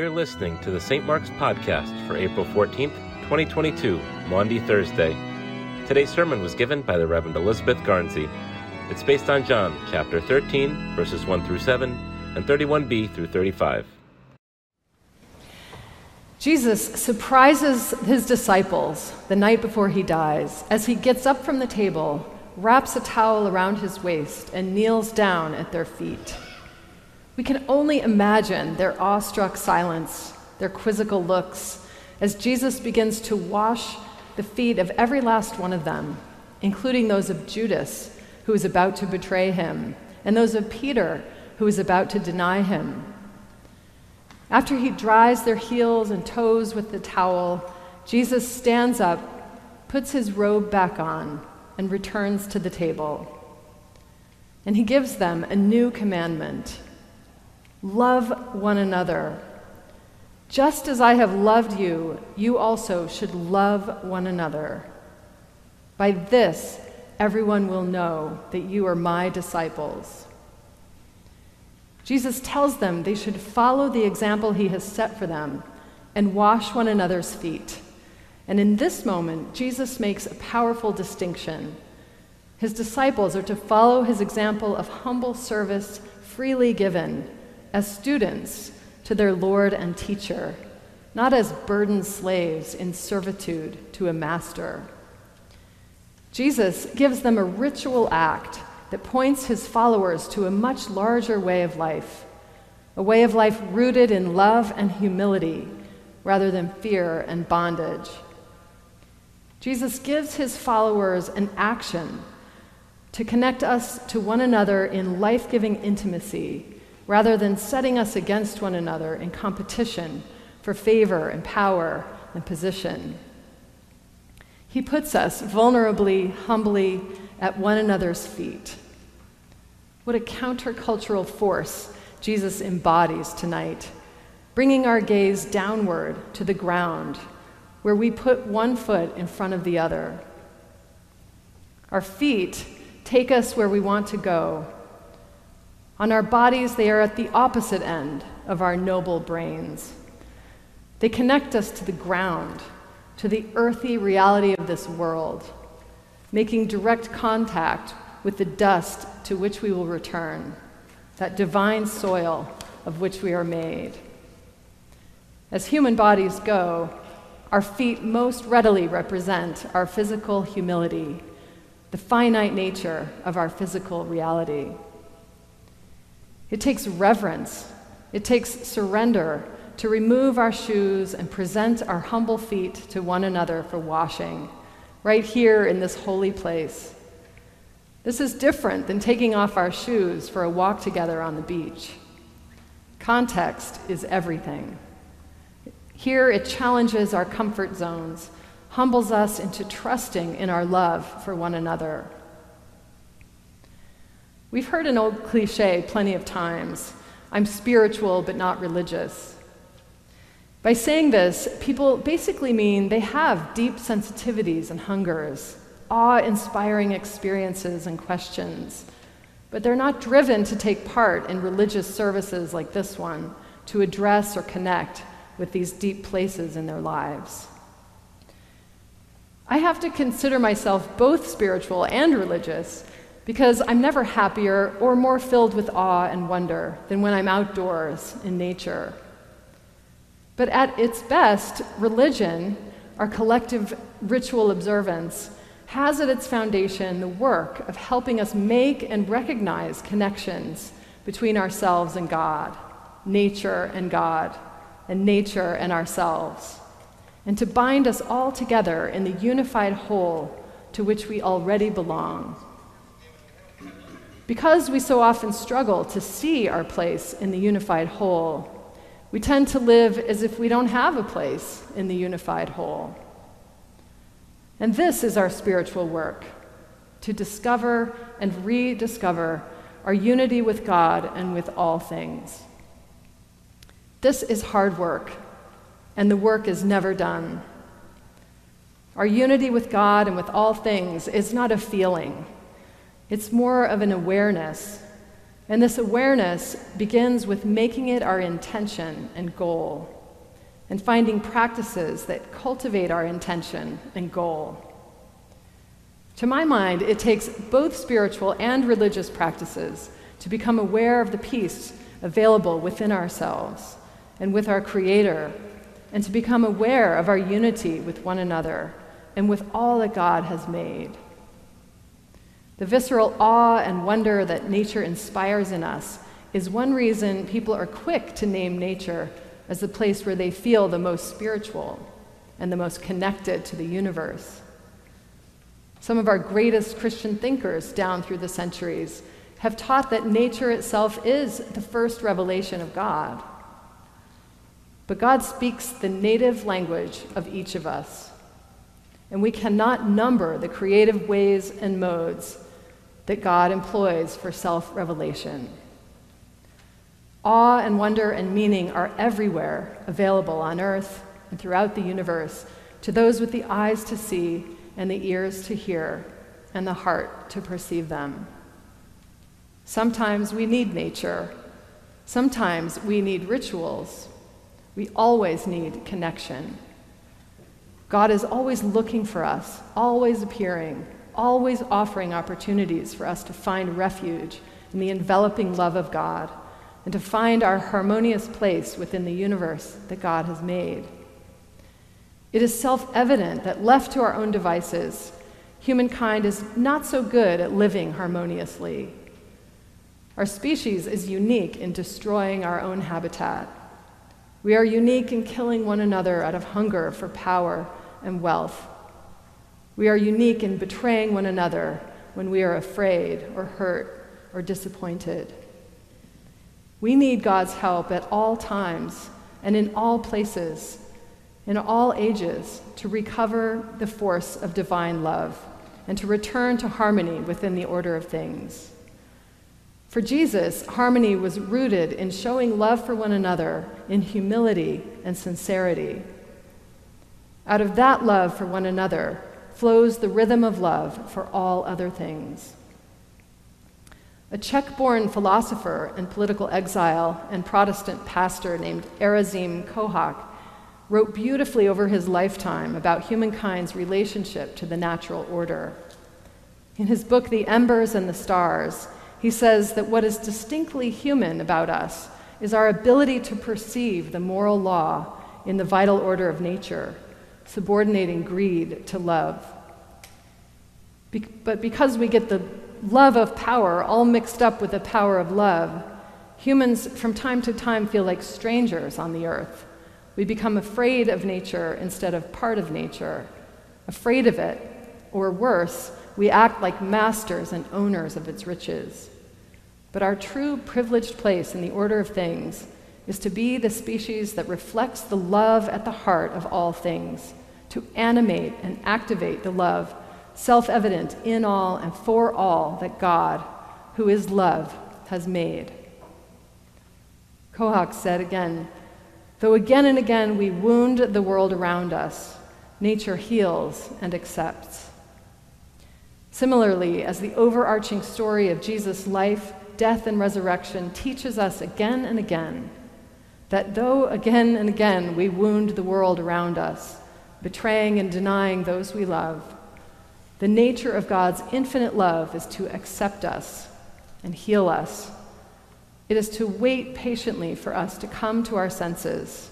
You're listening to the St. Mark's Podcast for April 14th, 2022, Maundy, Thursday. Today's sermon was given by the Reverend Elizabeth Garnsey. It's based on John chapter 13, verses 1 through 7, and 31b through 35. Jesus surprises his disciples the night before he dies as he gets up from the table, wraps a towel around his waist, and kneels down at their feet. We can only imagine their awestruck silence, their quizzical looks, as Jesus begins to wash the feet of every last one of them, including those of Judas, who is about to betray him, and those of Peter, who is about to deny him. After he dries their heels and toes with the towel, Jesus stands up, puts his robe back on, and returns to the table. And he gives them a new commandment Love one another. Just as I have loved you, you also should love one another. By this, everyone will know that you are my disciples. Jesus tells them they should follow the example he has set for them and wash one another's feet. And in this moment, Jesus makes a powerful distinction. His disciples are to follow his example of humble service freely given as students to their Lord and teacher, not as burdened slaves in servitude to a master. Jesus gives them a ritual act that points his followers to a much larger way of life, a way of life rooted in love and humility rather than fear and bondage. Jesus gives his followers an action to connect us to one another in life giving intimacy rather than setting us against one another in competition for favor and power and position. He puts us vulnerably, humbly at one another's feet. What a countercultural force Jesus embodies tonight, bringing our gaze downward to the ground, where we put one foot in front of the other. Our feet take us where we want to go, on our bodies, they are at the opposite end of our noble brains. They connect us to the ground, to the earthy reality of this world, making direct contact with the dust to which we will return, that divine soil of which we are made. As human bodies go, our feet most readily represent our physical humility, the finite nature of our physical reality. It takes reverence, it takes surrender to remove our shoes and present our humble feet to one another for washing, right here in this holy place. This is different than taking off our shoes for a walk together on the beach. Context is everything. Here it challenges our comfort zones, humbles us into trusting in our love for one another. We've heard an old cliche plenty of times I'm spiritual but not religious. By saying this, people basically mean they have deep sensitivities and hungers, awe inspiring experiences and questions, but they're not driven to take part in religious services like this one to address or connect with these deep places in their lives. I have to consider myself both spiritual and religious because I'm never happier or more filled with awe and wonder than when I'm outdoors in nature. But at its best, religion, our collective ritual observance, has at its foundation the work of helping us make and recognize connections between ourselves and God, nature and God, and nature and ourselves, and to bind us all together in the unified whole to which we already belong. Because we so often struggle to see our place in the unified whole, we tend to live as if we don't have a place in the unified whole. And this is our spiritual work to discover and rediscover our unity with God and with all things. This is hard work, and the work is never done. Our unity with God and with all things is not a feeling. It's more of an awareness, And this awareness begins with making it our intention and goal, and finding practices that cultivate our intention and goal. To my mind, it takes both spiritual and religious practices to become aware of the peace available within ourselves and with our Creator, and to become aware of our unity with one another and with all that God has made. The visceral awe and wonder that nature inspires in us is one reason people are quick to name nature as the place where they feel the most spiritual and the most connected to the universe. Some of our greatest Christian thinkers down through the centuries have taught that nature itself is the first revelation of God. But God speaks the native language of each of us, and we cannot number the creative ways and modes that God employs for self revelation. Awe and wonder and meaning are everywhere available on earth and throughout the universe to those with the eyes to see and the ears to hear and the heart to perceive them. Sometimes we need nature. Sometimes we need rituals. We always need connection. God is always looking for us, always appearing, always offering opportunities for us to find refuge in the enveloping love of God and to find our harmonious place within the universe that God has made. It is self evident that left to our own devices, humankind is not so good at living harmoniously. Our species is unique in destroying our own habitat. We are unique in killing one another out of hunger for power and wealth. We are unique in betraying one another when we are afraid or hurt or disappointed. We need God's help at all times and in all places, in all ages, to recover the force of divine love and to return to harmony within the order of things. For Jesus, harmony was rooted in showing love for one another in humility and sincerity. Out of that love for one another, flows the rhythm of love for all other things. A Czech born philosopher and political exile and Protestant pastor named Erazim Kohak wrote beautifully over his lifetime about humankind's relationship to the natural order. In his book, The Embers and the Stars, he says that what is distinctly human about us is our ability to perceive the moral law in the vital order of nature subordinating greed to love. Be- but because we get the love of power all mixed up with the power of love, humans from time to time feel like strangers on the earth. We become afraid of nature instead of part of nature, afraid of it, or worse, we act like masters and owners of its riches. But our true privileged place in the order of things is to be the species that reflects the love at the heart of all things to animate and activate the love self evident in all and for all that God, who is love, has made. Kohak said again, though again and again we wound the world around us, nature heals and accepts. Similarly, as the overarching story of Jesus' life, death, and resurrection teaches us again and again that though again and again we wound the world around us, betraying and denying those we love. The nature of God's infinite love is to accept us and heal us. It is to wait patiently for us to come to our senses.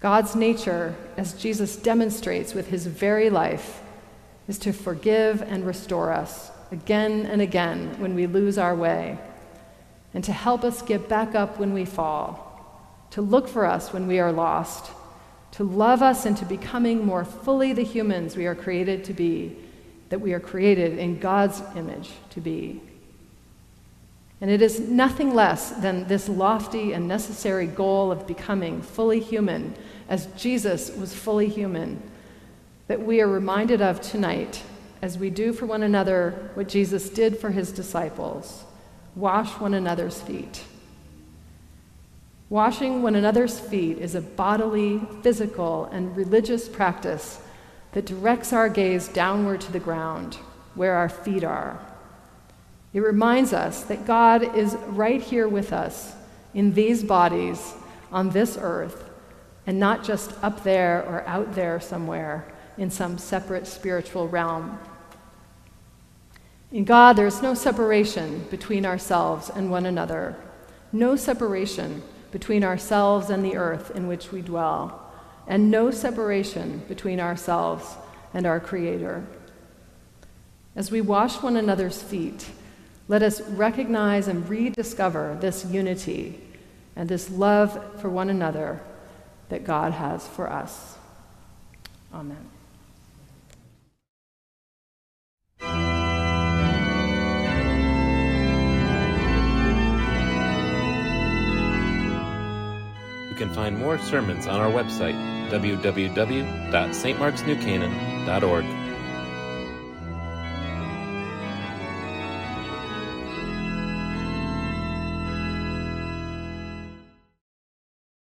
God's nature, as Jesus demonstrates with his very life, is to forgive and restore us again and again when we lose our way, and to help us get back up when we fall, to look for us when we are lost to love us into becoming more fully the humans we are created to be, that we are created in God's image to be. And it is nothing less than this lofty and necessary goal of becoming fully human, as Jesus was fully human, that we are reminded of tonight as we do for one another what Jesus did for his disciples wash one another's feet. Washing one another's feet is a bodily, physical, and religious practice that directs our gaze downward to the ground, where our feet are. It reminds us that God is right here with us in these bodies on this earth and not just up there or out there somewhere in some separate spiritual realm. In God, there is no separation between ourselves and one another, no separation between ourselves and the earth in which we dwell, and no separation between ourselves and our Creator. As we wash one another's feet, let us recognize and rediscover this unity and this love for one another that God has for us. Amen. Can find more sermons on our website, www.stmarksnewcanaan.org.